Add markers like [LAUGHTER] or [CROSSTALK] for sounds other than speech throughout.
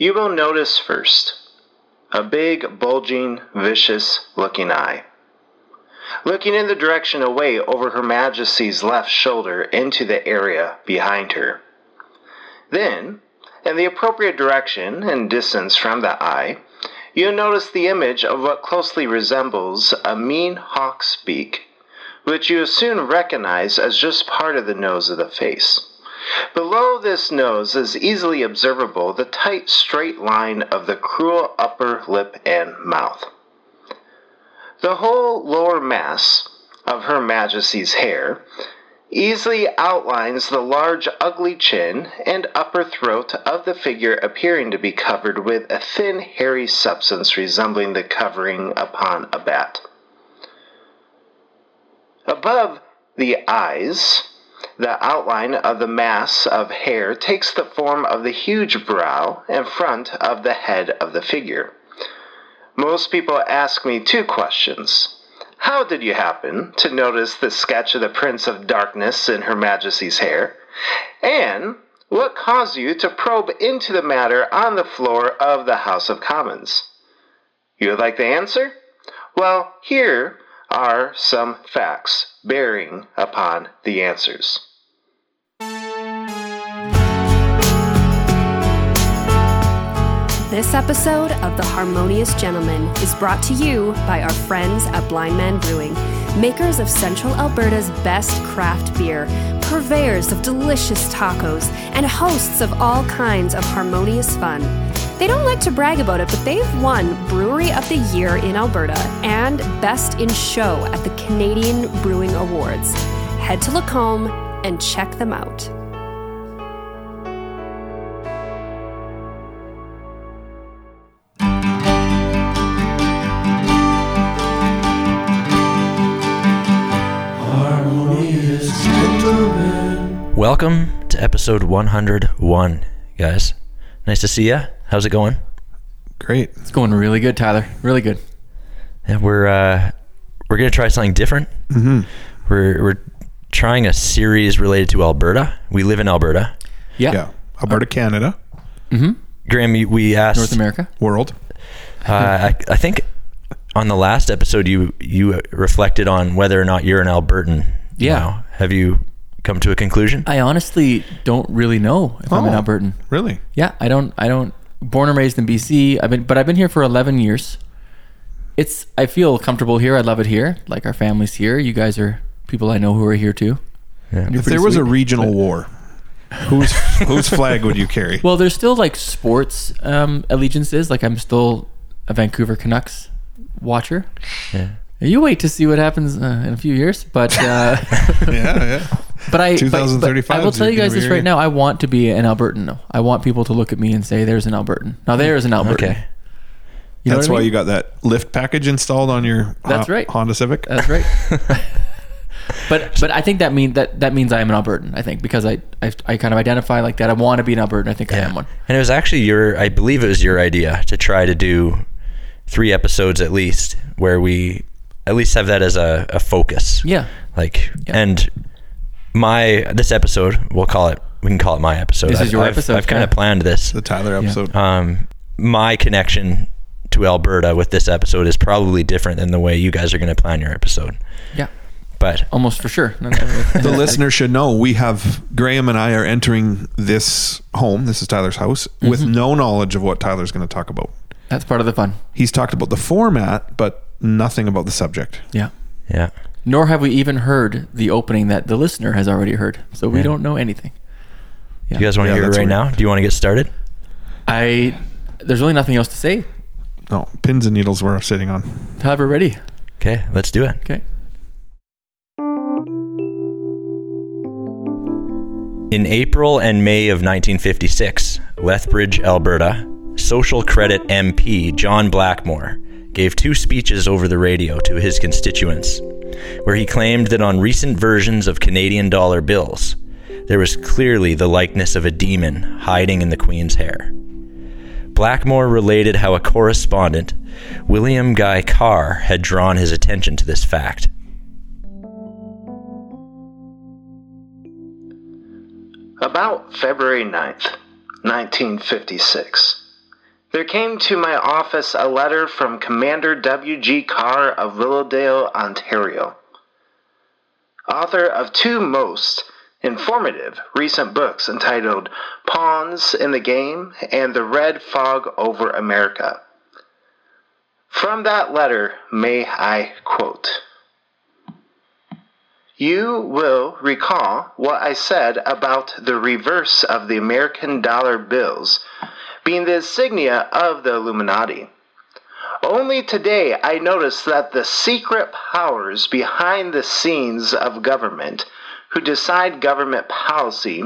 you will notice first a big, bulging, vicious looking eye. Looking in the direction away over Her Majesty's left shoulder into the area behind her. Then, in the appropriate direction and distance from the eye, you'll notice the image of what closely resembles a mean hawk's beak, which you soon recognize as just part of the nose of the face. Below this nose is easily observable the tight straight line of the cruel upper lip and mouth. The whole lower mass of Her Majesty's hair easily outlines the large ugly chin and upper throat of the figure appearing to be covered with a thin hairy substance resembling the covering upon a bat. Above the eyes, the outline of the mass of hair takes the form of the huge brow and front of the head of the figure. Most people ask me two questions. How did you happen to notice the sketch of the Prince of Darkness in Her Majesty's hair? And what caused you to probe into the matter on the floor of the House of Commons? You would like the answer? Well, here are some facts bearing upon the answers. This episode of The Harmonious Gentleman is brought to you by our friends at Blindman Brewing, makers of Central Alberta's best craft beer, purveyors of delicious tacos, and hosts of all kinds of harmonious fun. They don't like to brag about it, but they've won Brewery of the Year in Alberta and Best in Show at the Canadian Brewing Awards. Head to Lacombe and check them out. Welcome to episode 101, guys. Nice to see you. How's it going? Great. It's going really good, Tyler. Really good. Yeah, we're uh, we're gonna try something different. Mm-hmm. We're we're trying a series related to Alberta. We live in Alberta. Yeah. Yeah. Alberta, Canada, Mm-hmm. Graham, you- we asked. North America. world. Uh, I, I think on the last episode you you reflected on whether or not you're an Albertan. Yeah. now. Have you come to a conclusion? I honestly don't really know if I'm an Oh. Albertan. Really? Yeah, I don't. I don't. Born and raised in BC. I've been, but I've been here for 11 years. It's. I feel comfortable here. I love it here. Like our family's here. You guys are people I know who are here too. Yeah. You're If pretty there was a sweet. regional war, whose [LAUGHS] whose flag would you carry? well, there's still like sports um, allegiances. Like I'm still a Vancouver Canucks watcher. Yeah. You wait to see what happens uh, in a few years, but uh, [LAUGHS] yeah, yeah. But I, but- but I will tell you guys this right now. I want to be an Albertan. I want people to look at me and say, "There's an Albertan." Now there's an Albertan. Okay. You know That's I why mean? you got that lift package installed on your That's right. Honda Civic. That's right. [LAUGHS] but but I think that mean that that means I am an Albertan. I think because I I, I kind of identify like that. I want to be an Albertan. I think I am one. And it was actually your, I believe it was your idea to try to do three episodes at least where we at least have that as a, a focus. Yeah. Like, Yeah. and my, this episode, we'll call it, we can call it my episode. This is I've- your I've, episode, I've kind of yeah. planned this. the Tyler episode. Um, my connection to Alberta with this episode is probably different than the way you guys are going to plan your episode. Yeah. But Almost for sure. [LAUGHS] the listener should know we have Graham and I are entering this home. This is Tyler's house with Mm-hmm. no knowledge of what Tyler's going to talk about. That's part of the fun. He's talked about the format, but nothing about the subject. Yeah. yeah. Nor have we even heard the opening that the listener has already heard. So we Yeah. don't know anything. Yeah. Do you guys want to Yeah, hear it right weird. now? Do you want to get started? I there's really nothing else to say. No, pins and needles we're sitting on. However, ready. Okay, let's do it. Okay. In April and May of 1956, Lethbridge, Alberta, Social Credit MP John Blackmore gave two speeches over the radio to his constituents, where he claimed that on recent versions of Canadian dollar bills, there was clearly the likeness of a demon hiding in the Queen's hair. Blackmore related how a correspondent, William Guy Carr, had drawn his attention to this fact. About February 9th, 1956, There came to my office a letter from Commander W.G. Carr of Willowdale, Ontario, author of two most informative recent books entitled Pawns in the Game and The Red Fog Over America. From that letter, may I quote You will recall what I said about the reverse of the American dollar bills being the insignia of the Illuminati. Only today I noticed that the secret powers behind the scenes of government who decide government policy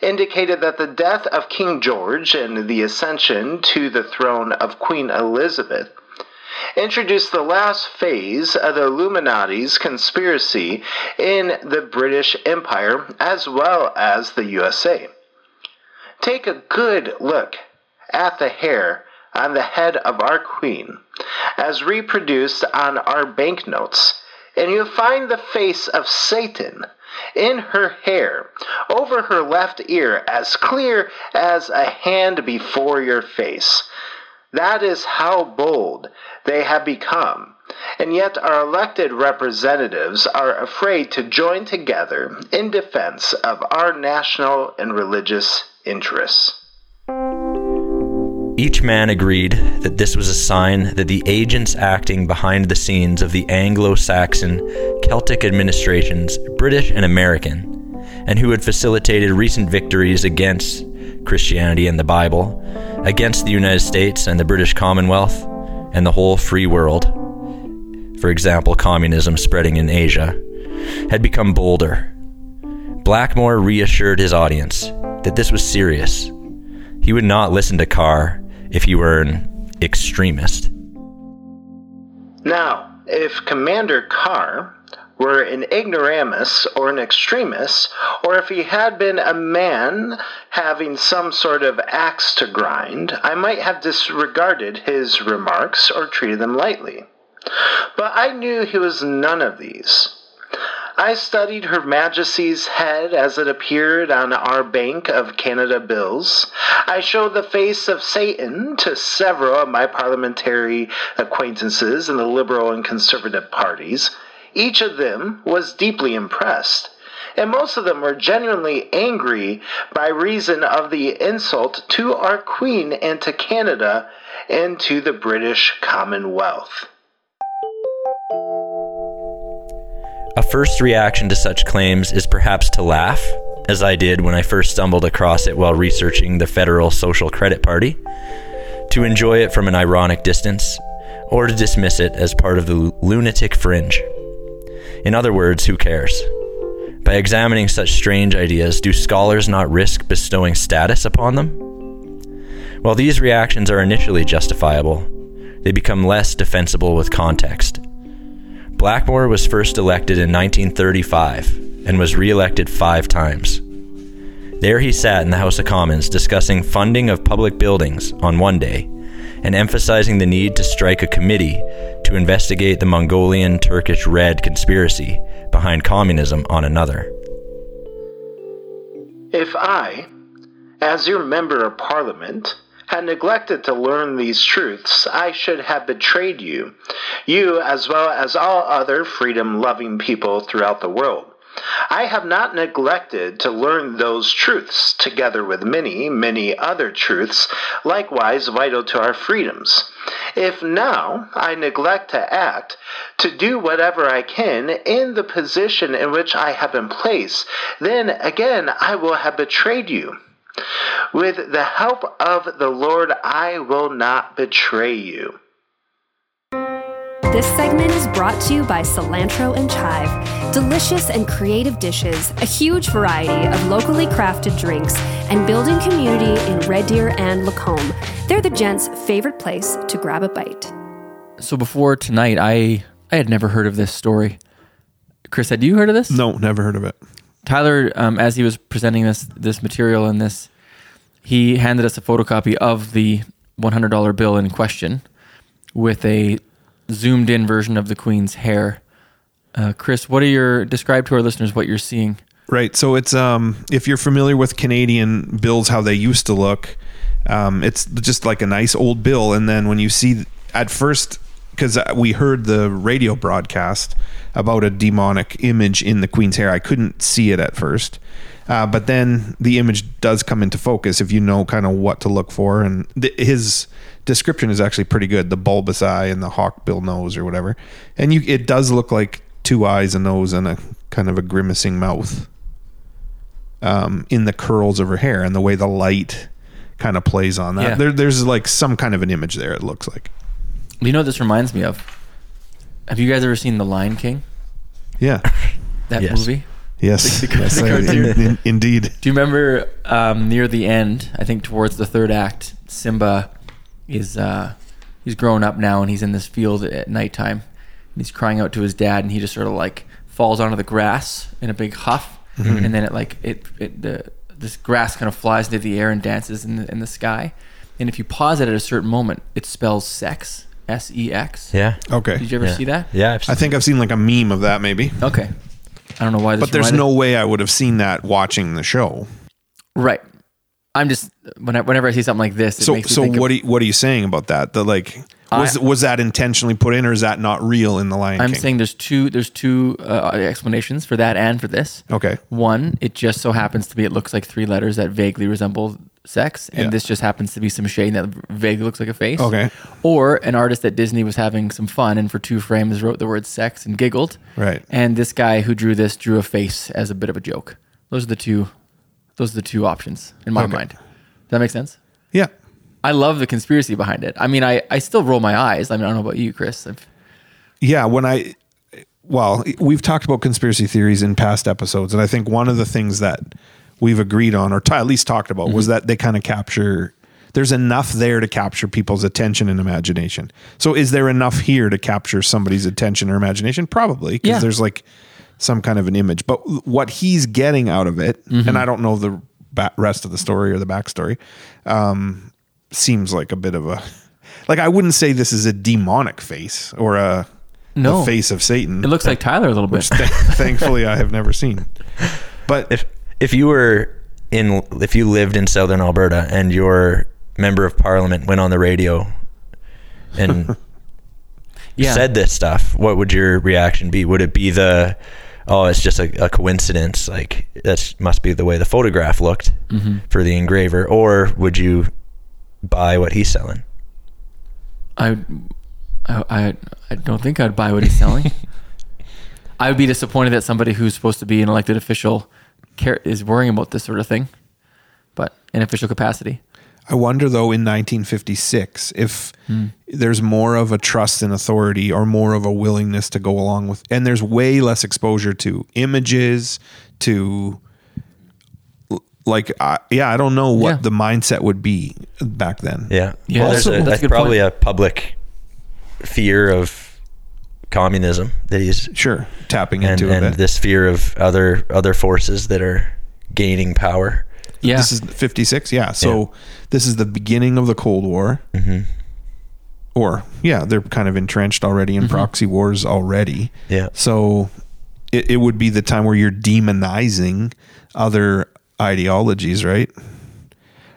indicated that the death of King George and the ascension to the throne of Queen Elizabeth introduced the last phase of the Illuminati's conspiracy in the British Empire as well as the USA. Take a good look at the hair on the head of our Queen, as reproduced on our banknotes, and you'll find the face of Satan in her hair, over her left ear, as clear as a hand before your face. That is how bold they have become. And yet, our elected representatives are afraid to join together in defense of our national and religious interests. Each man agreed that this was a sign that the agents acting behind the scenes of the Anglo Saxon Celtic administrations, British and American, and who had facilitated recent victories against Christianity and the Bible, against the United States and the British Commonwealth, and the whole free world, for example, communism spreading in Asia, had become bolder. Blackmore reassured his audience that this was serious. He would not listen to Carr if you were an extremist. Now, if Commander Carr were an ignoramus or an extremist, or if he had been a man having some sort of axe to grind, I might have disregarded his remarks or treated them lightly. But I knew he was none of these. I studied Her Majesty's head as it appeared on our Bank of Canada bills. I showed the face of Satan to several of my parliamentary acquaintances in the Liberal and Conservative parties. Each of them was deeply impressed, and most of them were genuinely angry by reason of the insult to our Queen and to Canada and to the British Commonwealth. A first reaction to such claims is perhaps to laugh, as I did when I first stumbled across it while researching the Federal Social Credit Party, to enjoy it from an ironic distance, or to dismiss it as part of the lunatic fringe. In other words, who cares? By examining such strange ideas, do scholars not risk bestowing status upon them? While these reactions are initially justifiable, they become less defensible with context. Blackmore was first elected in 1935 and was re elected five times. There he sat in the House of Commons discussing funding of public buildings on one day and emphasizing the need to strike a committee to investigate the Mongolian Turkish Red conspiracy behind communism on another. If I, as your Member of Parliament, had neglected to learn these truths, I should have betrayed you, you as well as all other freedom loving people throughout the world. I have not neglected to learn those truths, together with many, many other truths, likewise vital to our freedoms. If now I neglect to act, to do whatever I can in the position in which I have been placed, then again I will have betrayed you. With the help of the Lord, I will not betray you. This segment is brought to you by Cilantro and Chive. Delicious and creative dishes, a huge variety of locally crafted drinks, and building community in Red Deer and Lacombe. They're the gents' favorite place to grab a bite. So before tonight, I I had never heard of this story. Chris, had you heard of this? No, never heard of it. Tyler, um, as he was presenting this this material and this, he handed us a photocopy of the one hundred dollar bill in question, with a zoomed in version of the Queen's hair. Uh, Chris, what are your describe to our listeners what you're seeing? Right. So it's um if you're familiar with Canadian bills how they used to look, Um, it's just like a nice old bill, and then when you see at first, because we heard the radio broadcast about a demonic image in the queen's hair, I couldn't see it at first. Uh, but then the image does come into focus if you know kind of what to look for, and th- his description is actually pretty good. The bulbous eye and the hawkbill nose, or whatever, and you it does look like two eyes, a nose, and a kind of a grimacing mouth um, in the curls of her hair and the way the light kind of plays on that. Yeah. There, there's like some kind of an image there. It looks like, You know what this reminds me of? Have you guys ever seen The Lion King? yeah, [LAUGHS] That Yes. movie? yes, The- [LAUGHS] the yes, I- cartoon. in- in- indeed. Do you remember um, near the end? I think towards the third act, Simba is uh, he's grown up now and he's in this field at nighttime. And he's crying out to his dad, and he just sort of like falls onto the grass in a big huff, and then it like it it the this grass kind of flies into the air and dances in the in the sky. And if you pause it at a certain moment, it spells sex, S E X. Yeah. Okay, Did you ever yeah. see that? Yeah. I've I think I've seen like a meme of that maybe, Okay. I don't know why. This but there's reminded- no way I would have seen that watching the show. right. I'm just when I, whenever I see something like this, it So, makes so think of- what? Are you, what are you saying about that? The like, was I- was that intentionally put in, or is that not real in the Lion I'm King? saying there's two there's two uh, explanations for that and for this. okay, One, it just so happens to be it looks like three letters that vaguely resemble sex, and Yeah. this just happens to be some shade that vaguely looks like a face. Okay. Or an artist at Disney was having some fun and for two frames wrote the word sex and giggled. Right. And this guy who drew this drew a face as a bit of a joke. Those are the two. Those are the two options in my Okay. mind. Does that make sense? yeah, I love the conspiracy behind it. I mean, I, I still roll my eyes. I mean, I don't know about you, Chris. I've, yeah. When I, well, we've talked about conspiracy theories in past episodes, and I think one of the things that we've agreed on, or t- at least talked about, Mm-hmm. was that they kind of capture. There's enough there to capture people's attention and imagination. So, is there enough here to capture somebody's attention or imagination? Probably, because Yeah. there's like some kind of an image. But what he's getting out of it, Mm-hmm. and I don't know the rest of the story or the backstory, um, seems like a bit of a like I wouldn't say this is a demonic face or a No. the face of Satan. it looks like Tyler a little bit. th- thankfully I have never seen. [LAUGHS] But if if you were in if you lived in southern Alberta and your member of parliament went on the radio and [LAUGHS] Yeah. said this stuff, what would your reaction be? Would it be the oh, it's just a, a coincidence, like that must be the way the photograph looked Mm-hmm. for the engraver, or would you buy what he's selling? I, I, I, I don't think I'd buy what he's selling. [LAUGHS] I would be disappointed that somebody who's supposed to be an elected official care, is worrying about this sort of thing, but in official capacity. I wonder though in 1956 if hmm. there's more of a trust in authority or more of a willingness to go along with and there's way less exposure to images to like I yeah, I don't know what Yeah. the mindset would be back then. Yeah, Yeah, Well, that's there's a- a, that's a probably point. a public fear of communism that he's Sure, tapping and, into a and bit. this fear of other other forces that are gaining power. Yeah. This is 56. Yeah. So this is the beginning of the Cold War. Mm-hmm. Or, yeah, they're kind of entrenched already in proxy wars already. Yeah. So it, it would be the time where you're demonizing other ideologies, right?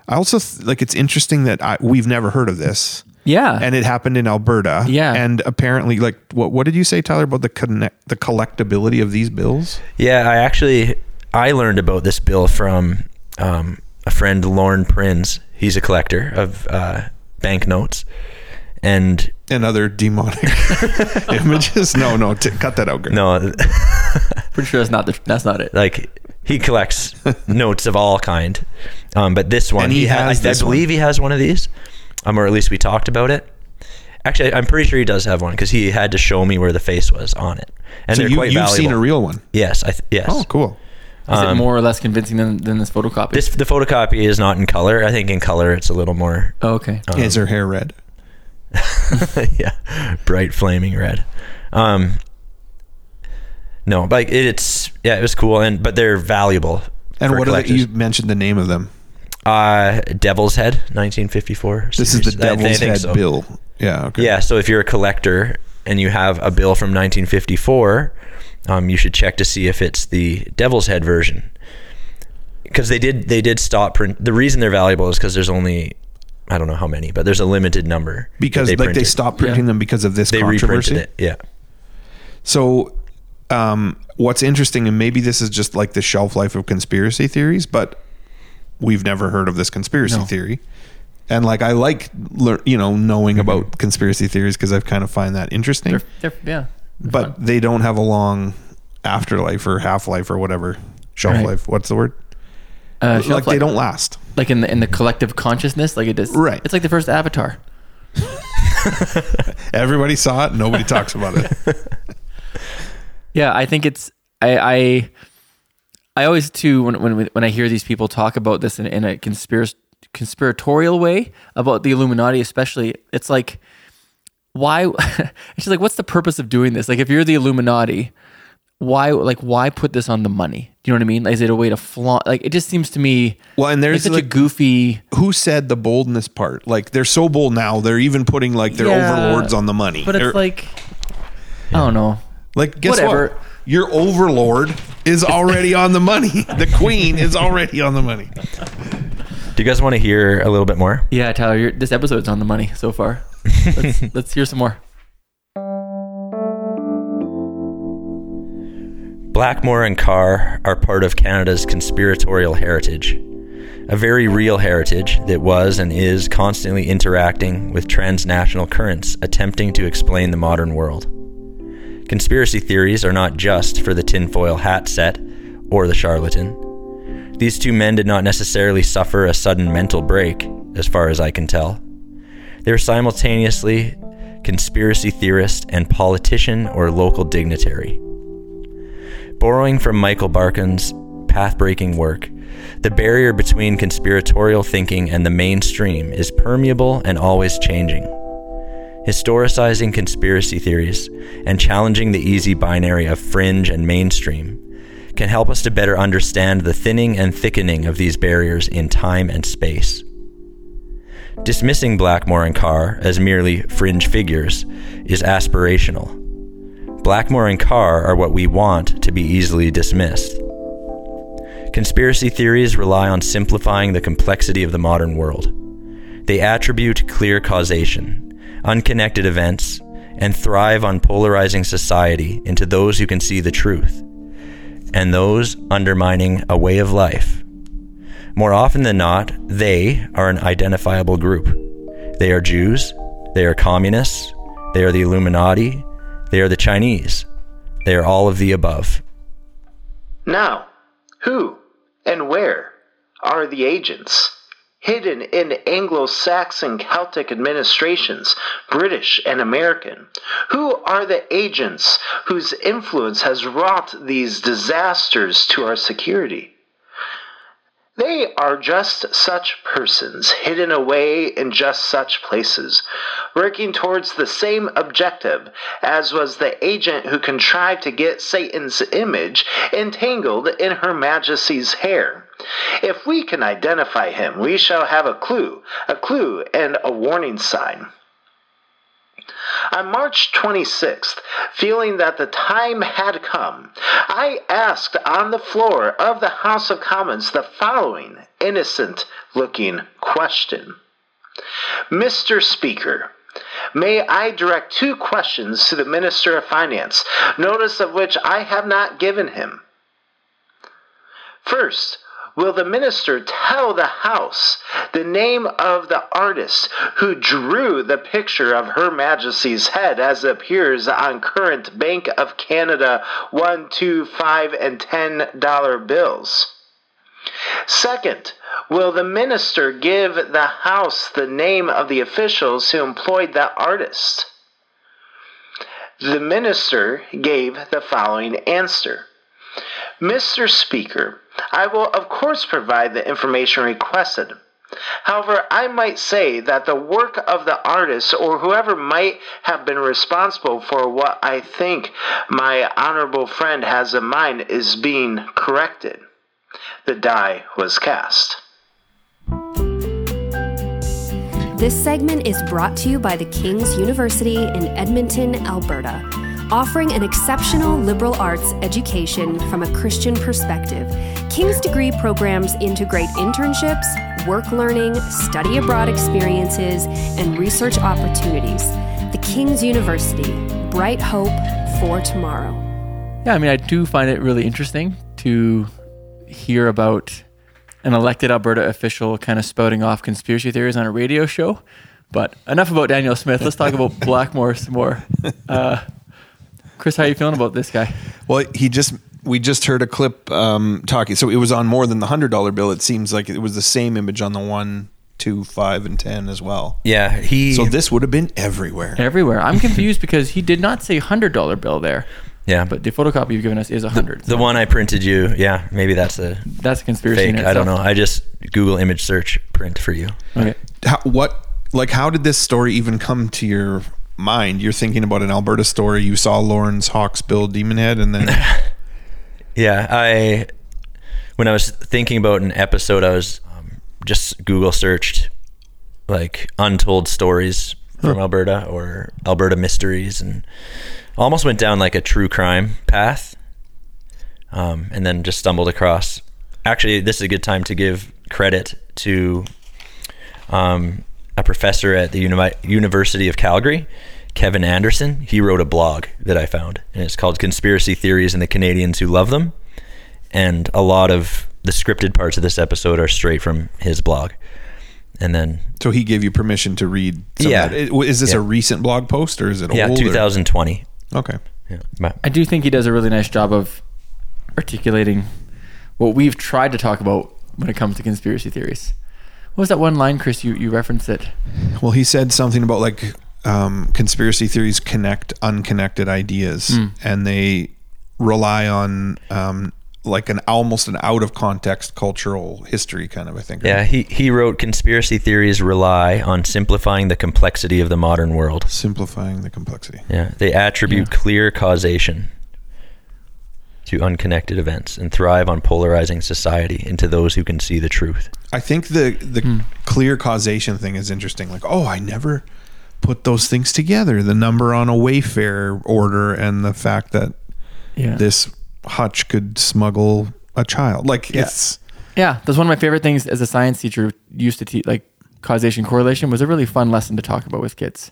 I also th- like it's interesting that I, we've never heard of this. Yeah. And it happened in Alberta. Yeah. And apparently, like, what what did you say, Tyler, about the connect the collectability of these bills? Yeah, I actually I learned about this bill from um, a friend, Lorne Prins. He's a collector of uh, banknotes, and And other demonic [LAUGHS] images? No, no, t- cut that out. Greg. no, [LAUGHS] Pretty sure that's not the, that's not it. like he collects [LAUGHS] notes of all kind. Um, but this one, And he ha- has I, I believe one. he has one of these, um, or at least we talked about it. Actually, I'm pretty sure he does have one because he had to show me where the face was on it, and so they're you, quite you've valuable. seen a real one. yes, I th- yes. Oh, cool. Is it um, more or less convincing than, than this photocopy? This the photocopy is not in color. I think in color it's a little more oh, okay. um, Is her hair red? [LAUGHS] yeah, bright flaming red. Um, no, but like, it, it's yeah, it was cool, and but they're valuable. And for what are the, collectors. you mentioned the name of them? Uh, Devil's Head, 1954. This is the series. I- I Devil's Head so. bill. Yeah. Okay. Yeah, so if you're a collector and you have a bill from 1954, um, you should check to see if it's the Devil's Head version. Because they did they did stop print. The reason they're valuable is because there's only I don't know how many, but there's a limited number that because like they stopped printing Yeah. them because of this They controversy. reprinted it. Yeah. So, um, what's interesting, and maybe this is just like the shelf life of conspiracy theories, but we've never heard of this conspiracy No. theory. And like, I like, you know, knowing Mm-hmm. about conspiracy theories because I've kind of find that interesting. They're, they're, yeah. they're but fun. they don't have a long afterlife or half life or whatever shelf Right. life. What's the word? Uh, like they don't last. like in the in the collective consciousness, like it does. Right. It's like the first Avatar. [LAUGHS] [LAUGHS] Everybody saw it. Nobody talks about it. [LAUGHS] Yeah, I think it's I I, I always too when when when I hear these people talk about this in, in a conspiracy conspiratorial way about the Illuminati, especially, it's like why [LAUGHS] it's just like what's the purpose of doing this? Like if you're the Illuminati, why like why put this on the money? Do you know what I mean? Like, Is it a way to flaunt? Like it just seems to me Well, and like there's such a goofy. who said the boldness part? Like they're so bold now. They're even putting like their Yeah, overlords on the money. But it's They're- like I don't know. Like, guess Whatever. what? Your overlord is already on the money. [LAUGHS] The queen is already on the money. Do you guys want to hear a little bit more? Yeah, Tyler, you're, this episode's on the money so far. Let's, [LAUGHS] let's hear some more. Blackmore and Carr are part of Canada's conspiratorial heritage. A very real heritage that was and is constantly interacting with transnational currents attempting to explain the modern world. Conspiracy theories are not just for the tinfoil hat set or the charlatan. These two men did not necessarily suffer a sudden mental break, as far as I can tell. They were simultaneously conspiracy theorist and politician or local dignitary. Borrowing from Michael Barkun's path breaking work, the barrier between conspiratorial thinking and the mainstream is permeable and always changing. Historicizing conspiracy theories and challenging the easy binary of fringe and mainstream can help us to better understand the thinning and thickening of these barriers in time and space. Dismissing Blackmore and Carr as merely fringe figures is aspirational. Blackmore and Carr are what we want to be easily dismissed. Conspiracy theories rely on simplifying the complexity of the modern world. They attribute clear causation, unconnected events, and thrive on polarizing society into those who can see the truth, and those undermining a way of life. More often than not, they are an identifiable group. They are Jews, they are communists, they are the Illuminati, they are the Chinese, they are all of the above. Now, who and where are the agents? Hidden in Anglo Saxon Celtic administrations, British and American. Who are the agents whose influence has wrought these disasters to our security? They are just such persons, hidden away in just such places, working towards the same objective as was the agent who contrived to get Satan's image entangled in Her Majesty's hair. If we can identify him, we shall have a clue, a clue and a warning sign. On March 26th, feeling that the time had come, I asked on the floor of the House of Commons the following innocent looking question Mr. Speaker, May I direct two questions to the Minister of Finance, notice of which I have not given him? First, will the minister tell the House the name of the artist who drew the picture of Her Majesty's head as appears on current Bank of Canada 1, 2, 5, and 10 dollar bills? Second, will the minister give the House the name of the officials who employed the artist? The minister gave the following answer. Mr. Speaker, I will of course provide the information requested. However, I might say that the work of the artist or whoever might have been responsible for what I think my honorable friend has in mind is being corrected. The die was cast. This segment is brought to you by the King's University in Edmonton, Alberta, offering an exceptional liberal arts education from a Christian perspective. King's degree programs integrate internships, work learning, study abroad experiences, and research opportunities. The King's University, bright hope for tomorrow. Yeah, I mean, I do find it really interesting to hear about an elected Alberta official kind of spouting off conspiracy theories on a radio show. But enough about Danielle Smith. Let's talk about Blackmore some more. Uh, Chris, how are you feeling about this guy? Well, he just we just heard a clip um, talking. So it was on more than the hundred dollar bill. It seems like it was the same image on the one, two, five, and ten as well. Yeah, he. So this would have been everywhere. Everywhere. I'm confused because he did not say hundred dollar bill there, yeah, but the photocopy you've given us is a hundred. the one I printed you. Yeah, maybe that's a That's a conspiracy. fake. I don't know. I just Google image search print for you. Okay. How, what like how did this story even come to your mind? You're thinking about an Alberta story. You saw Lawrence Hawks Bill Demon Head, and then [LAUGHS] Yeah, I when I was thinking about an episode, I was um, just Google searched like untold stories from Alberta or Alberta mysteries, and almost went down like a true crime path, um, and then just stumbled across. Actually, this is a good time to give credit to um, a professor at the Uni- University of Calgary, Kevin Anderson. He wrote a blog that I found, and it's called Conspiracy Theories and the Canadians Who Love Them. And a lot of the scripted parts of this episode are straight from his blog. And then, so he gave you permission to read. Some Yeah. That. This Yeah. a recent blog post or is it yeah, old? 2020. Okay. Yeah. But- I do think he does a really nice job of articulating what we've tried to talk about when it comes to conspiracy theories. What was that one line, Chris? You you referenced it. Well, he said something about like um, conspiracy theories connect unconnected ideas, Hmm. and they rely on um, like an almost an out of context cultural history kind of. I think. Yeah, he, he wrote conspiracy theories rely on simplifying the complexity of the modern world. simplifying the complexity. Yeah, they attribute clear causation to unconnected events and thrive on polarizing society into those who can see the truth. I think the the hmm. clear causation thing is interesting. Like, oh, I never put those things together. The number on a Wayfair order and the fact that Yeah. this hutch could smuggle a child. Like it's Yeah, that's one of my favorite things as a science teacher used to teach like causation correlation was a really fun lesson to talk about with kids.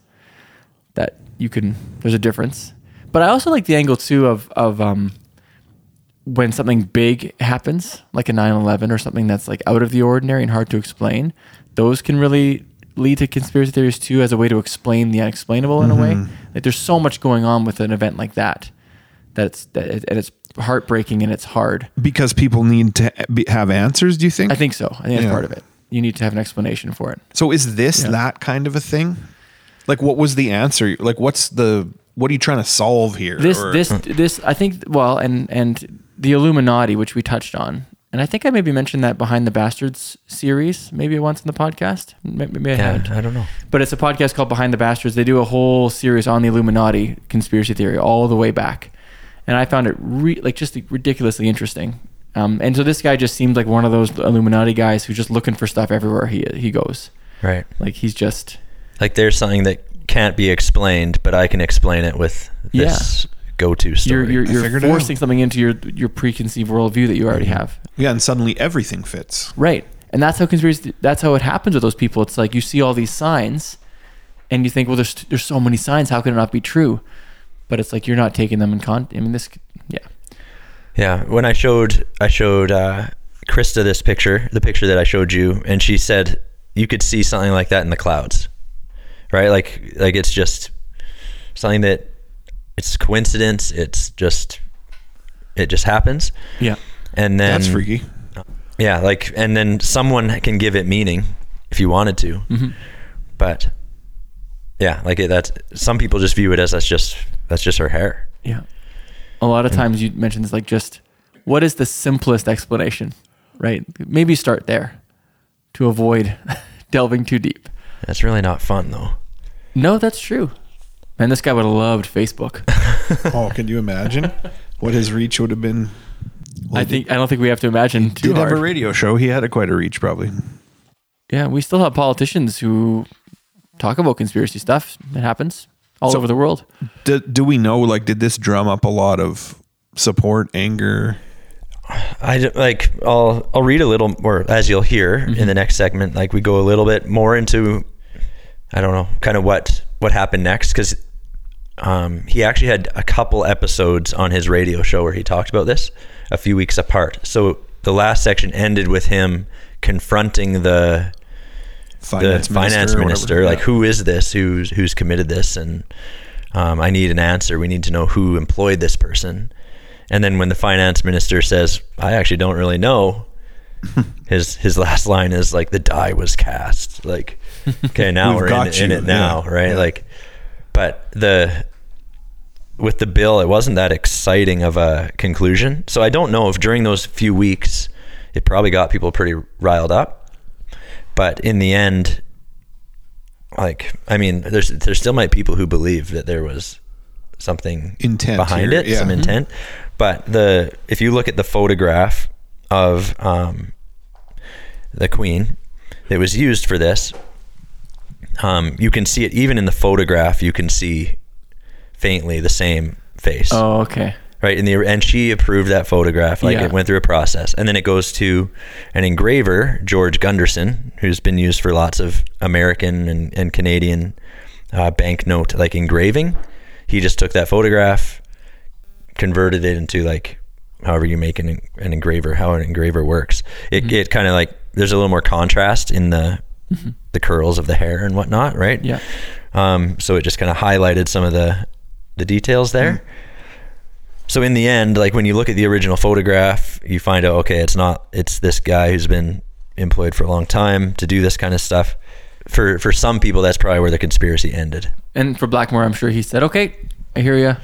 That you can there's a difference. But I also like the angle too of of um when something big happens, like a 9/11 or something that's like out of the ordinary and hard to explain, those can really lead to conspiracy theories too as a way to explain the unexplainable in a way. Like there's so much going on with an event like that that's that it, and it's heartbreaking and it's hard. because people need to be, have answers. Do you think? I think so. I think that's Yeah. part of it. You need to have an explanation for it. So is this Yeah. that kind of a thing? Like what was the answer? Like what's the what are you trying to solve here? This Or- this [LAUGHS] this I think well and and the Illuminati which we touched on. And I think I maybe mentioned that Behind the Bastards series maybe once in the podcast. Maybe, maybe I Yeah, haven't. I don't know. But it's a podcast called Behind the Bastards. They do a whole series on the Illuminati conspiracy theory all the way back. And I found it re- like just ridiculously interesting. Um, and so this guy just seemed like one of those Illuminati guys who's just looking for stuff everywhere he he goes. Right. Like he's just Like there's something that can't be explained, but I can explain it with this go-to you're story. you're, you're forcing something into your your preconceived worldview that you already have. yeah, and suddenly everything fits. Right. And that's how conspiracy that's how it happens with those people. It's like you see all these signs and you think, well there's there's so many signs, how can it not be true? But it's like you're not taking them in con I mean this yeah. Yeah, when I showed I showed uh, Krista this picture, the picture that I showed you, and she said you could see something like that in the clouds, right? Like like it's just something that it's coincidence. It's just it just happens, Yeah. and then That's freaky. Yeah, like and then someone can give it meaning if you wanted to, Mm-hmm. but yeah, like it, that's some people just view it as that's just that's just her hair. Yeah. A lot of times you mention it's like just what is the simplest explanation, right? Maybe start there to avoid [LAUGHS] delving too deep. That's really not fun though. No, that's true. Man, this guy would have loved Facebook. [LAUGHS] oh, can you imagine what his reach would have been? I think I don't think we have to imagine too Did have a radio show. He had a quite a reach, probably. yeah, we still have politicians who talk about conspiracy stuff. It happens all So- over the world. Do, do we know? Like, did this drum up a lot of support, anger? I d- like I'll I'll read a little more as you'll hear in the next segment. Like we go a little bit more into I don't know, kind of what what happened next because um, he actually had a couple episodes on his radio show where he talked about this a few weeks apart. So the last section ended with him confronting the Finance the finance or minister, like Yeah. who is this? Who's who's committed this? And um, i need an answer. We need to know who employed this person. And then when the finance minister says i actually don't really know [LAUGHS] his his last line is like the die was cast. Like [LAUGHS] okay now we're in, in it now Yeah. right? Yeah. like but the with the bill it wasn't that exciting of a conclusion. So i don't know if during those few weeks it probably got people pretty riled up but in the end like i mean there's there still might people who believe that there was something Intent behind here, it yeah. some Mhm. intent but the if you look at the photograph of um, the queen that was used for this um, you can see it even in the photograph you can see faintly the same face Oh, okay. Right? And the and she approved that photograph. Like Yeah. it went through a process, and then it goes to an engraver, George Gunderson, who's been used for lots of American and, and Canadian uh, banknote like engraving. He just took that photograph, converted it into like however you make an, an engraver, how an engraver works. It it kind of like there's a little more contrast in the the curls of the hair and whatnot, right? Yeah. Um, so it just kind of highlighted some of the the details there. So in the end, like when you look at the original photograph, you find out okay, it's not it's this guy who's been employed for a long time to do this kind of stuff. For for some people, that's probably where the conspiracy ended. And for Blackmore, I'm sure he said, "Okay, I hear you."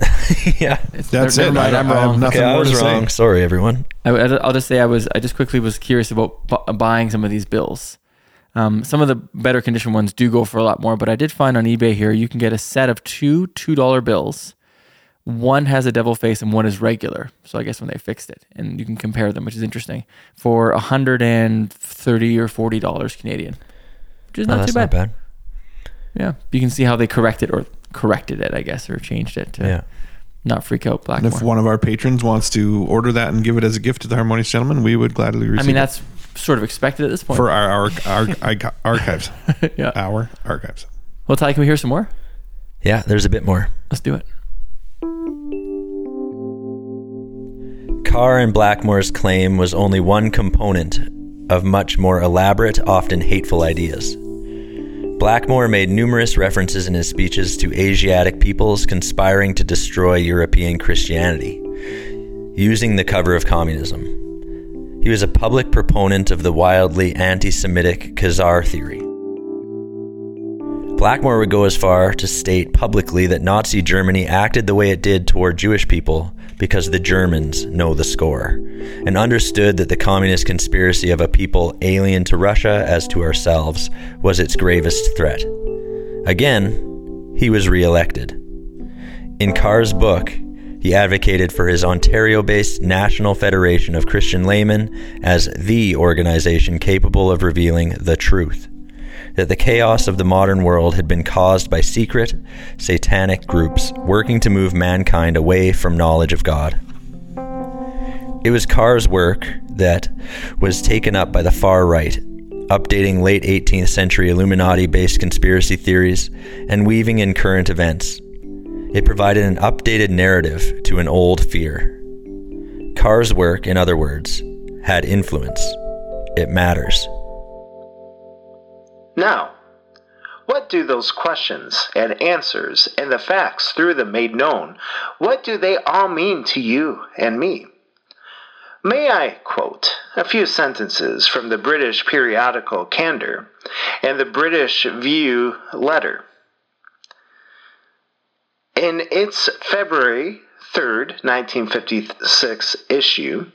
[LAUGHS] yeah. It's, That's never it. mind, I I'm don't- I have wrong. nothing Okay, I was to say. wrong. Sorry, everyone. I, will just say I was. I just quickly was curious about bu- buying some of these bills. Um, some of the better condition ones do go for a lot more, but I did find on eBay here you can get a set of two two dollar bills. One has a devil face and one is regular. So I guess when they fixed it, and you can compare them, which is interesting, for a hundred and thirty or forty dollars Canadian, which is Oh, not that's too bad. not bad. Yeah, you can see how they corrected or corrected it, I guess, or changed it to Yeah. not freak out black. If one of our patrons wants to order that and give it as a gift to the Harmonious Gentleman, we would gladly receive it. I mean, it that's sort of expected at this point. for our, our, our, our archives. yeah. Our archives. Well, Ty, can we hear some more? Yeah, there's a bit more. Let's do it. Carr and Blackmore's claim was only one component of much more elaborate, often hateful ideas. Blackmore made numerous references in his speeches to Asiatic peoples conspiring to destroy European Christianity, using the cover of communism. He was a public proponent of the wildly anti Semitic Khazar theory. Blackmore would go as far to state publicly that Nazi Germany acted the way it did toward Jewish people because the Germans know the score, and understood that the communist conspiracy of a people alien to Russia as to ourselves was its gravest threat. Again, he was reelected. In Carr's book, he advocated for his Ontario based National Federation of Christian Laymen as the organization capable of revealing the truth that the chaos of the modern world had been caused by secret, satanic groups working to move mankind away from knowledge of God. It was Carr's work that was taken up by the far right, updating late 18th century Illuminati based conspiracy theories and weaving in current events. It provided an updated narrative to an old fear. Carr's work, in other words, had influence. It matters. Now, what do those questions and answers and the facts through them made known, what do they all mean to you and me? May I quote a few sentences from the British periodical Candor and the British View letter? In its February 3rd, 1956 issue,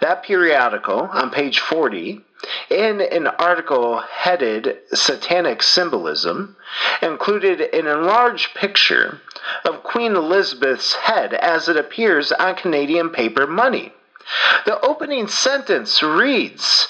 that periodical, on page 40, in an article headed Satanic Symbolism, included an enlarged picture of Queen Elizabeth's head as it appears on Canadian paper money. The opening sentence reads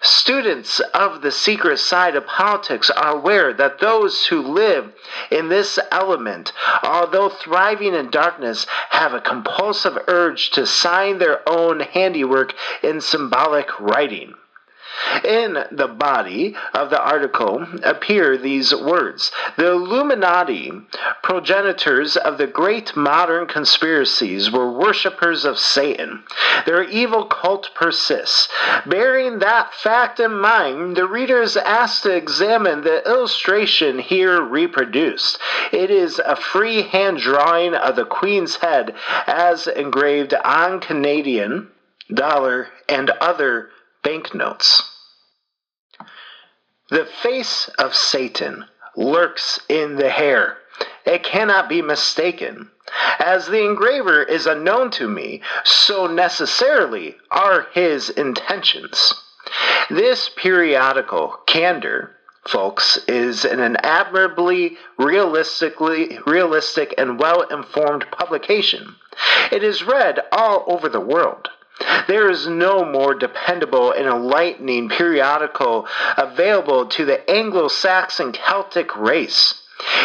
Students of the secret side of politics are aware that those who live in this element, although thriving in darkness, have a compulsive urge to sign their own handiwork in symbolic writing. In the body of the article appear these words The Illuminati, progenitors of the great modern conspiracies, were worshippers of Satan. Their evil cult persists. Bearing that fact in mind, the reader is asked to examine the illustration here reproduced. It is a free hand drawing of the Queen's head as engraved on Canadian dollar and other banknotes. The face of Satan lurks in the hair. It cannot be mistaken. As the engraver is unknown to me, so necessarily are his intentions. This periodical, Candour, folks, is an admirably realistically realistic and well-informed publication. It is read all over the world. There is no more dependable and enlightening periodical available to the Anglo Saxon Celtic race.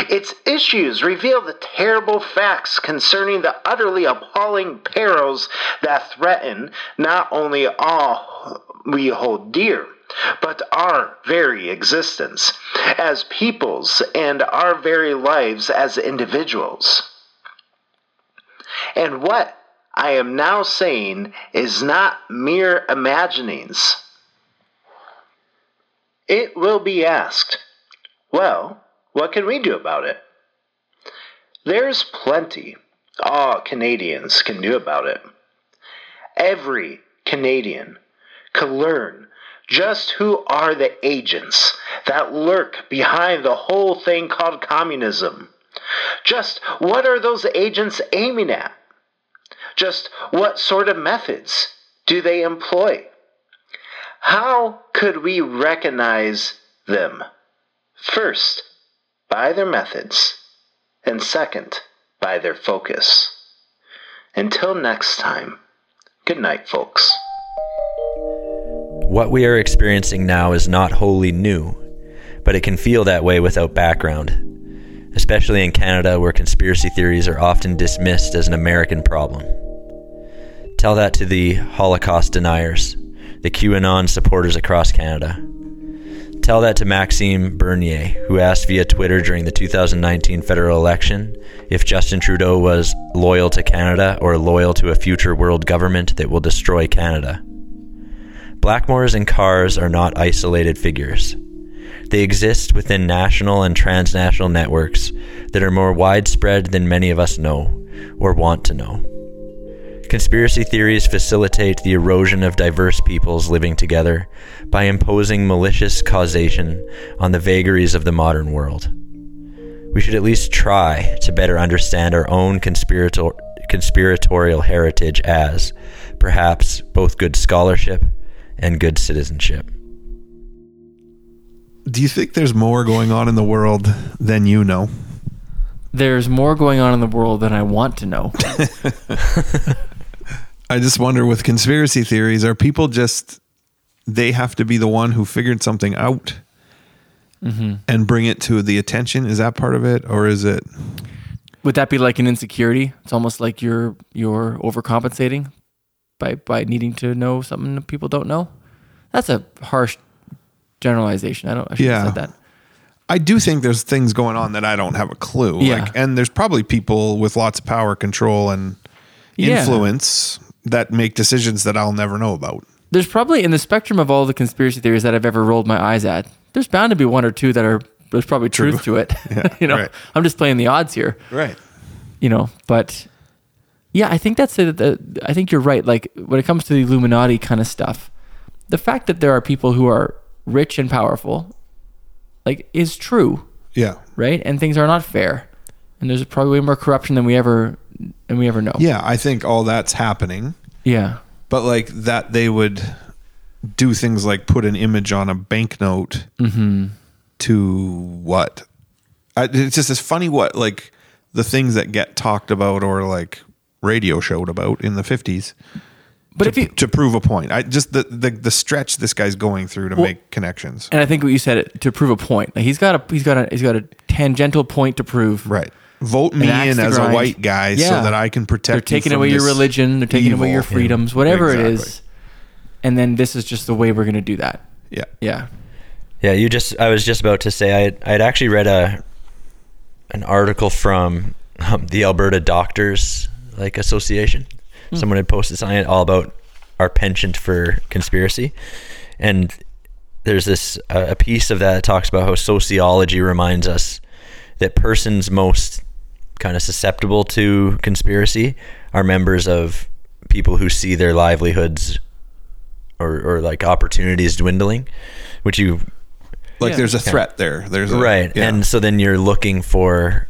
Its issues reveal the terrible facts concerning the utterly appalling perils that threaten not only all we hold dear, but our very existence as peoples and our very lives as individuals. And what I am now saying is not mere imaginings. It will be asked, well, what can we do about it? There's plenty all Canadians can do about it. Every Canadian can learn just who are the agents that lurk behind the whole thing called communism. Just what are those agents aiming at? Just what sort of methods do they employ? How could we recognize them? First, by their methods, and second, by their focus. Until next time, good night, folks. What we are experiencing now is not wholly new, but it can feel that way without background, especially in Canada where conspiracy theories are often dismissed as an American problem. Tell that to the Holocaust deniers, the QAnon supporters across Canada. Tell that to Maxime Bernier, who asked via Twitter during the 2019 federal election if Justin Trudeau was loyal to Canada or loyal to a future world government that will destroy Canada. Blackmores and Carrs are not isolated figures. They exist within national and transnational networks that are more widespread than many of us know or want to know. Conspiracy theories facilitate the erosion of diverse peoples living together by imposing malicious causation on the vagaries of the modern world. We should at least try to better understand our own conspirator- conspiratorial heritage as, perhaps, both good scholarship and good citizenship. Do you think there's more going on in the world than you know? There's more going on in the world than I want to know. [LAUGHS] I just wonder with conspiracy theories, are people just they have to be the one who figured something out mm-hmm. and bring it to the attention? Is that part of it, or is it? Would that be like an insecurity? It's almost like you're you're overcompensating by by needing to know something that people don't know. That's a harsh generalization. I don't. I should Yeah. have said that. I do think there's things going on that I don't have a clue. Yeah. Like, and there's probably people with lots of power, control, and Yeah. influence that make decisions that I'll never know about. There's probably in the spectrum of all the conspiracy theories that I've ever rolled my eyes at. There's bound to be one or two that are there's probably truth to it. [LAUGHS] [LAUGHS] you know, right. I'm just playing the odds here. Right. you know but yeah i think that's it i think you're right like when it comes to the illuminati kind of stuff the fact that there are people who are rich and powerful like is true. Yeah. right? And things are not fair. And there's probably way more corruption than we ever than we ever know. Yeah. I think all that's happening, yeah. But like that they would do things like put an image on a banknote mm-hmm. to what? I, it's just it's funny what like the things that get talked about or like radio showed about in the 50s But to, if you to prove a point. I just the, the the stretch this guy's going through to Well- make connections. and I think what you said to prove a point. Like he's got a he's got a he's got a tangential point to prove. Right. Vote me in to as a white guy Yeah. so that I can protect. They're you taking from away your religion. They're taking away your freedoms, whatever it Exactly. is. And then this is just the way we're going to do that. Yeah. Yeah. Yeah, you just I was just about to say I had, I had actually read a an article from um, the Alberta Doctors like Association. Someone had posted something all about our penchant for conspiracy, and there's this uh, a piece of that that talks about how sociology reminds us that persons most kind of susceptible to conspiracy are members of people who see their livelihoods or, or like opportunities dwindling, which you Like Yeah. there's a threat there. There's a, right. Yeah, and so then you're looking for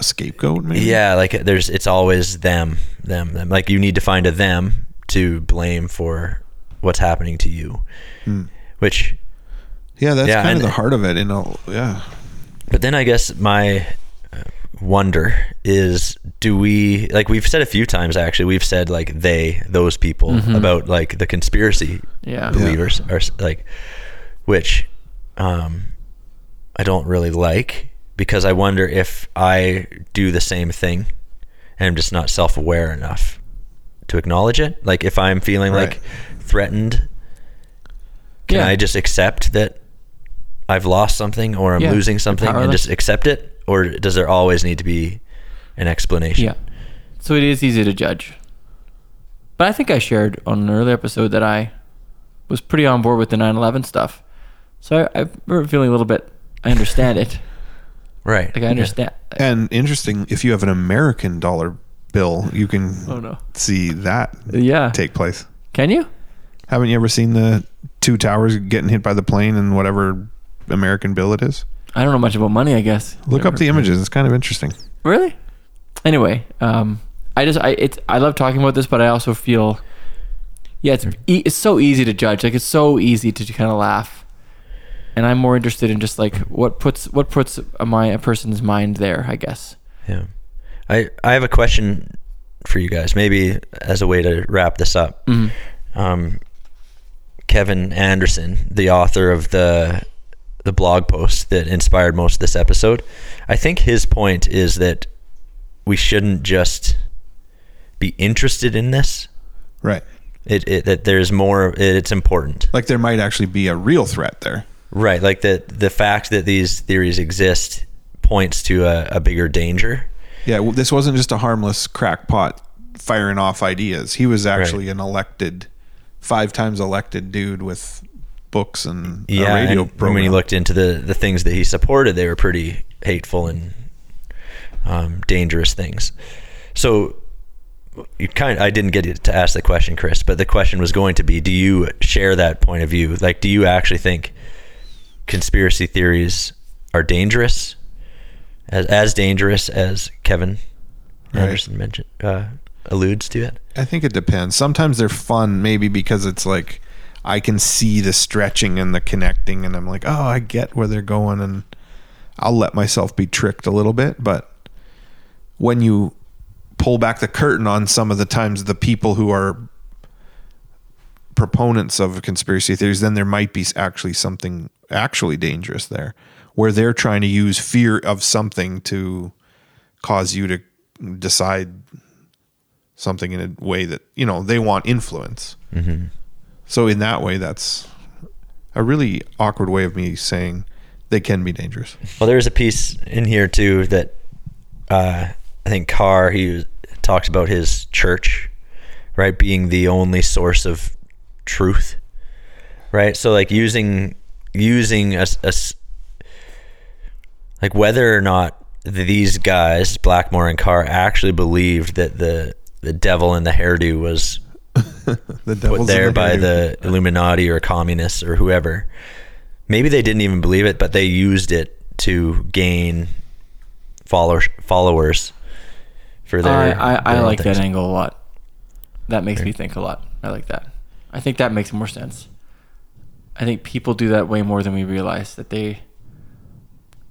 a scapegoat. Maybe. yeah like there's it's always them them them like you need to find a them to blame for what's happening to you which Yeah, that's Yeah, kind of the heart of it. You know. Yeah. but then i guess my uh, wonder is do we like we've said a few times actually we've said like they those people about like the conspiracy Yeah. believers are like which um I don't really like because I wonder if I do the same thing and I'm just not self-aware enough to acknowledge it like if I'm feeling Right. like threatened can Yeah. I just accept that I've lost something or I'm Yeah, losing something and just accept it or does there always need to be an explanation Yeah. So it is easy to judge. But I think I shared on an earlier episode that I was pretty on board with the 9 11 stuff. So I, I'm feeling a little bit, I understand it. [LAUGHS] right Like I understand. And interesting, if you have an American dollar bill, you can Oh, no. see that Yeah. take place. Can you? Haven't you ever seen the two towers getting hit by the plane and whatever American bill it is? I don't know much about money, I guess. Look up the images. It's kind of interesting. Really? Anyway, um, I just I it's I love talking about this, but I also feel, yeah, it's e- it's so easy to judge. Like it's so easy to kind of laugh, and I'm more interested in just like what puts what puts a, my, a person's mind there. I guess. Yeah. I I have a question for you guys, maybe as a way to wrap this up. Um, Kevin Anderson, the author of the the blog post that inspired most of this episode, I think his point is that we shouldn't just be interested in this. Right. It, it that there's more. It, it's important. Like there might actually be a real threat there. Right, like the the fact that these theories exist points to a, a bigger danger. Yeah, well, this wasn't just a harmless crackpot firing off ideas. He was actually an elected, five times elected dude with books and yeah, a radio and program. when you looked into the the things that he supported, they were pretty hateful and um, dangerous things. So you kind I didn't get to ask the question, Chris, but the question was going to be: Do you share that point of view? Like, do you actually think conspiracy theories are dangerous, as as dangerous as Kevin Right. Anderson mentioned uh, alludes to it? I think it depends. Sometimes they're fun, maybe because it's like I can see the stretching and the connecting, and I'm like, oh, I get where they're going, and I'll let myself be tricked a little bit. But when you pull back the curtain on some of the times the people who are proponents of conspiracy theories, then there might be actually something actually dangerous there, where they're trying to use fear of something to cause you to decide something in a way that you know they want influence. Mm-hmm. So in that way, that's a really awkward way of me saying they can be dangerous. Well, there's a piece in here too that uh, I think Carr he talks about his church, right, being the only source of truth, right? So like using using a, s- a s- like whether or not these guys Blackmore and Carr actually believed that the the devil in the hairdo was [LAUGHS] The put devil's in there by hairdo. the Illuminati or communists or whoever. Maybe they didn't even believe it, but they used it to gain followers followers for their. I I, I their own like that angle a lot. That makes me think a lot. I like that. I think that makes more sense. I think people do that way more than we realize. That they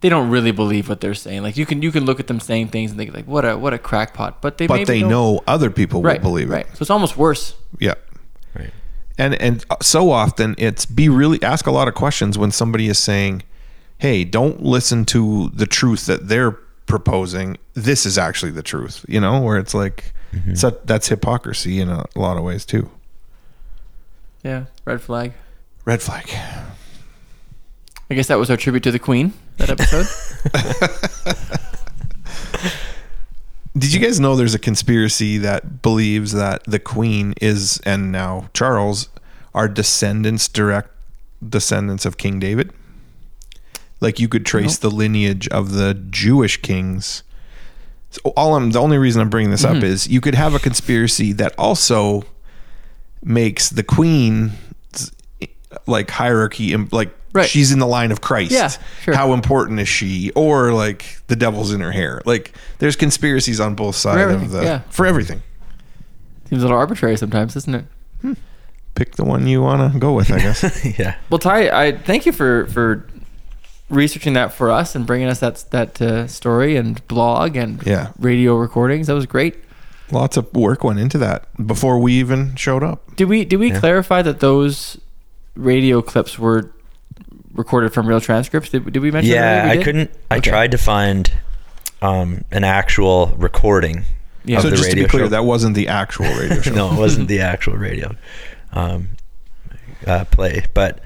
they don't really believe what they're saying. Like you can you can look at them saying things and think like what a what a crackpot, but they but they know other people right will believe right. it. So it's almost worse. Yeah. Right. And and uh, so often it's be really ask a lot of questions when somebody is saying, "Hey, don't listen to the truth that they're proposing. This is actually the truth." You know, where it's like mm-hmm. so that's hypocrisy in a lot of ways too. Yeah, red flag. Red flag. I guess that was our tribute to the Queen. That episode. [LAUGHS] Did you guys know there's a conspiracy that believes that the Queen is and now Charles are descendants, direct descendants of King David? Like you could trace the lineage of the Jewish kings. So all I'm the only reason I'm bringing this Mm-hmm. up is you could have a conspiracy that also makes the Queen like hierarchy im- like Right. she's in the line of Christ. Yeah, sure. How important is she? Or like the devil's in her hair. Like there's conspiracies on both sides of the yeah. for everything. Seems a little arbitrary sometimes, isn't it? Pick the one you want to go with, I guess. [LAUGHS] yeah. Well, Ty, I thank you for for researching that for us and bringing us that that uh, story and blog and Yeah. radio recordings. That was great. Lots of work went into that before we even showed up. Did we did we Yeah. clarify that those radio clips were recorded from real transcripts? Did, did we mention? Yeah, already? We I did? couldn't. I Okay. tried to find um, an actual recording Yeah. of so the just to be clear, show. that wasn't the actual radio [LAUGHS] show. no, it wasn't the actual radio um, uh, play, but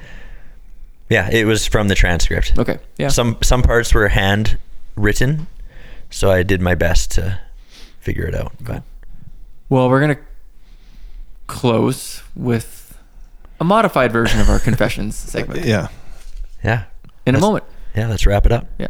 yeah, it was from the transcript. Okay. Yeah. Some some parts were hand written, so I did my best to figure it out. But Well, we're gonna close with a modified version of our [LAUGHS] confessions segment Yeah. yeah, in a Let's- moment. yeah, let's wrap it up. Yeah.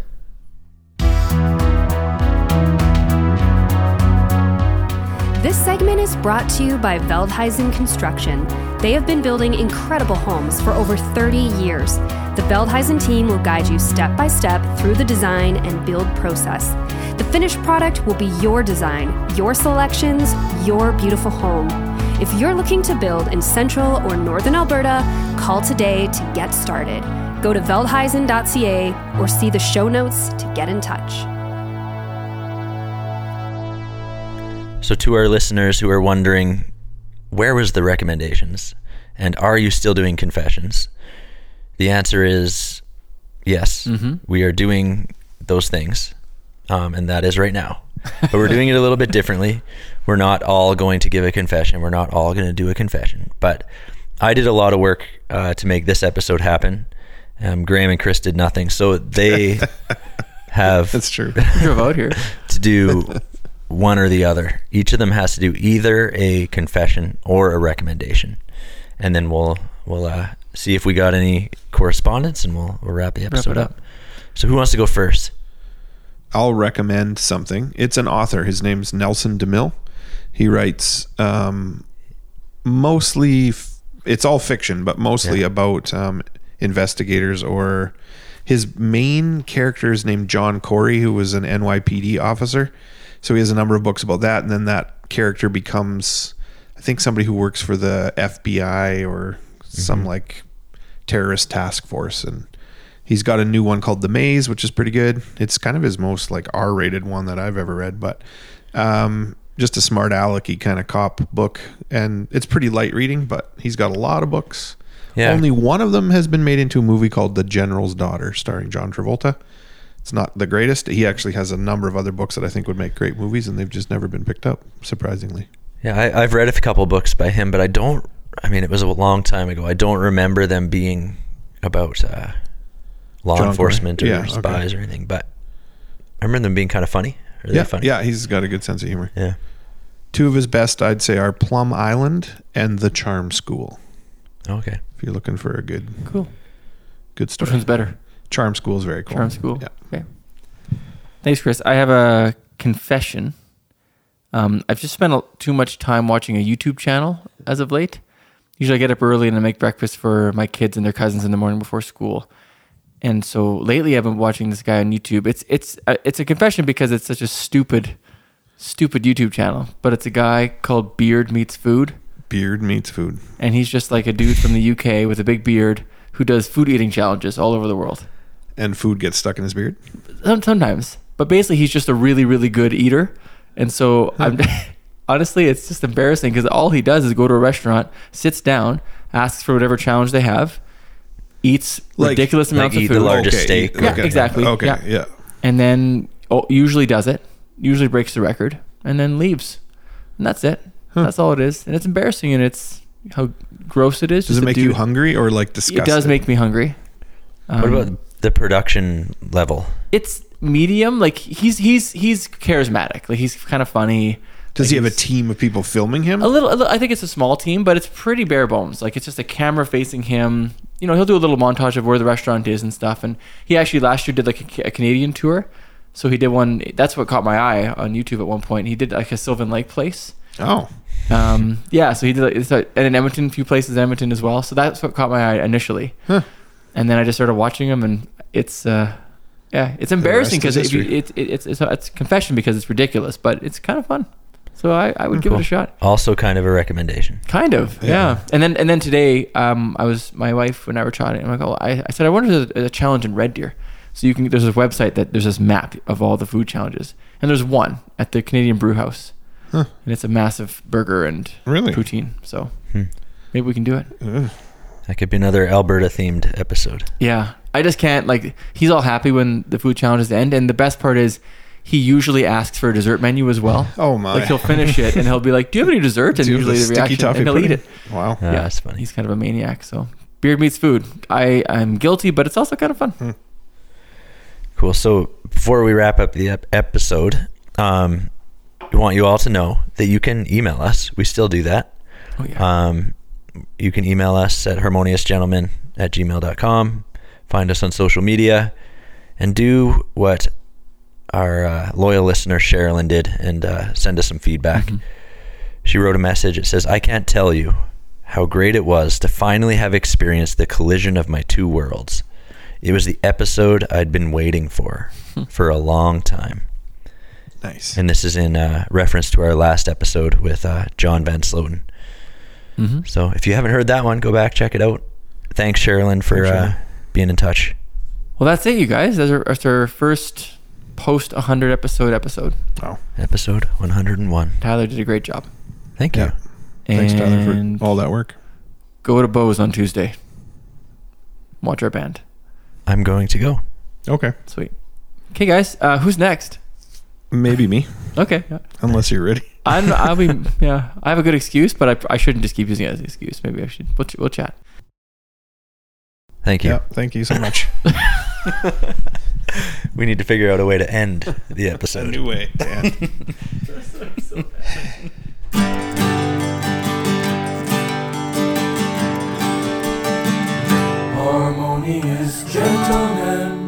This segment is brought to you by Veldhuisen Construction. They have been building incredible homes for over 30 years. The Veldhuisen team will guide you step by step through the design and build process. The finished product will be your design, your selections, your beautiful home. If you're looking to build in central or northern Alberta, call today to get started. Go to veldhuisen.ca or see the show notes to get in touch. So, to our listeners who are wondering, where was the recommendations, and are you still doing confessions? The answer is yes. We are doing those things, um, and that is right now. But we're doing it a little bit differently. We're not all going to give a confession. We're not all going to do a confession. But I did a lot of work uh, to make this episode happen. Um, Graham and Chris did nothing, so they [LAUGHS] have That's true. You drove out here. [LAUGHS] to do one or the other. Each of them has to do either a confession or a recommendation, and then we'll we'll uh, see if we got any correspondence, and we'll we'll wrap the episode it up. up. So who wants to go first? I'll recommend something. It's an author. His name's Nelson DeMille. He writes um, mostly, f- it's all fiction, but mostly Yeah. about um, investigators or his main character is named John Corey, who was an NYPD officer. So he has a number of books about that. And then that character becomes, I think, somebody who works for the FBI or some like terrorist task force. And he's got a new one called The Maze, which is pretty good. It's kind of his most like R-rated one that I've ever read, but um, just a smart alecky kind of cop book, and it's pretty light reading. But he's got a lot of books. Yeah. Only one of them has been made into a movie called The General's Daughter, starring John Travolta. It's not the greatest. He actually has a number of other books that I think would make great movies, and they've just never been picked up, surprisingly. Yeah, I, I've read a couple books by him, but I don't. I mean, it was a long time ago. I don't remember them being about uh, law John enforcement or Corey. Yeah, okay. spies or anything. But I remember them being kind of funny. Are yeah, funny? yeah, he's got a good sense of humor. yeah. Two of his best, I'd say, are Plum Island and The Charm School. Okay. If you're looking for a good, Cool. good Which story. one's better? Charm School is very cool. Charm School. Yeah. Okay. Thanks, Chris. I have a confession. Um, I've just spent a, too much time watching a YouTube channel as of late. Usually, I get up early and I make breakfast for my kids and their cousins in the morning before school. And so lately, I've been watching this guy on YouTube. It's it's uh, it's a confession because it's such a stupid, stupid YouTube channel. But it's a guy called Beard Meets Food, Beard meets food. and he's just like a dude from the UK with a big beard who does food eating challenges all over the world. And food gets stuck in his beard. Sometimes, but basically, he's just a really, really good eater, and so I'm [LAUGHS] honestly, it's just embarrassing because all he does is go to a restaurant, sits down, asks for whatever challenge they have, eats Like- ridiculous like amounts eat of the food, largest steak Yeah, exactly. Okay, Yeah. yeah. and then oh, usually does it, usually breaks the record, and then leaves, and that's it. That's all it is, and it's embarrassing, and it's how gross it is. Does just it make do- you hungry or like disgusted? It does make me hungry. What Um, about the production level? it's medium. Like he's he's he's charismatic. Like he's kind of funny. Does Like, he have a team of people filming him? A little, a little. I think it's a small team, but it's pretty bare bones. Like it's just a camera facing him. You know, he'll do a little montage of where the restaurant is and stuff. And he actually last year did like a, a Canadian tour. So he did one. That's what caught my eye on YouTube at one point. He did like a Sylvan Lake place. Oh, Um, yeah, so he did, like, it's and in Edmonton, a few places in Edmonton as well. So that's what caught my eye initially. Huh. And then I just started watching him, and it's, uh, yeah, it's embarrassing because it, it, it, it's, it's, a, it's confession because it's ridiculous, but it's kind of fun. So I, I would give it a shot. Also, kind of a recommendation. Kind of, yeah. Yeah. And then and then today, um, I was my wife and I were chatting. I'm like, oh, I, I said I wonder if there's a, a challenge in Red Deer. So you can there's a website that there's this map of all the food challenges, and there's one at the Canadian Brew House, Huh. and it's a massive burger and Really? poutine. So Hmm. maybe we can do it. Ugh. That could be another Alberta themed episode. Yeah, I just can't like. He's all happy when the food challenges end, and the best part is. He usually asks for a dessert menu as well. Oh, my. Like he'll finish it and he'll be like, "Do you have any dessert?" And Do usually the the sticky reaction, toffee and he'll eat it. Wow. yeah, that's funny. He's kind of a maniac. So beard meets food. I I'm guilty, but it's also kind of fun. Cool. So before we wrap up the ep- episode, um, we want you all to know that you can email us. We still do that. Oh yeah. Um, you can email us at harmoniousgentleman at gmail.com. Find us on social media and do what our uh, loyal listener Sherilyn did and uh, send us some feedback. She wrote a message. It says, I can't tell you how great it was to finally have experienced the collision of my two worlds. It was the episode I'd been waiting for [LAUGHS] for a long time. Nice. And this is in uh, reference to our last episode with uh, John Van Sloten. hmm So if you haven't heard that one, go back, check it out. Thanks, Sherilyn, for Thanks, uh, Sherilyn. Being in touch. Well, that's it, you guys. That's our, that's our first post 100 episode episode. Wow. Episode 101. Tyler did a great job. Thank you. Yeah. Thanks, Tyler, for all that work. go to Bose on Tuesday. Watch our band. I'm going to go. Okay. Sweet. Okay, guys. Uh, who's next? Maybe me, Okay. unless you're ready. I'm, I'll be. [LAUGHS] Yeah, I have a good excuse, but I, I shouldn't just keep using it as an excuse. Maybe I should. We'll, we'll chat. Thank you. Thank you so much. [LAUGHS] we need to figure out a way to end the episode. a new way. [LAUGHS] Harmonious gentlemen.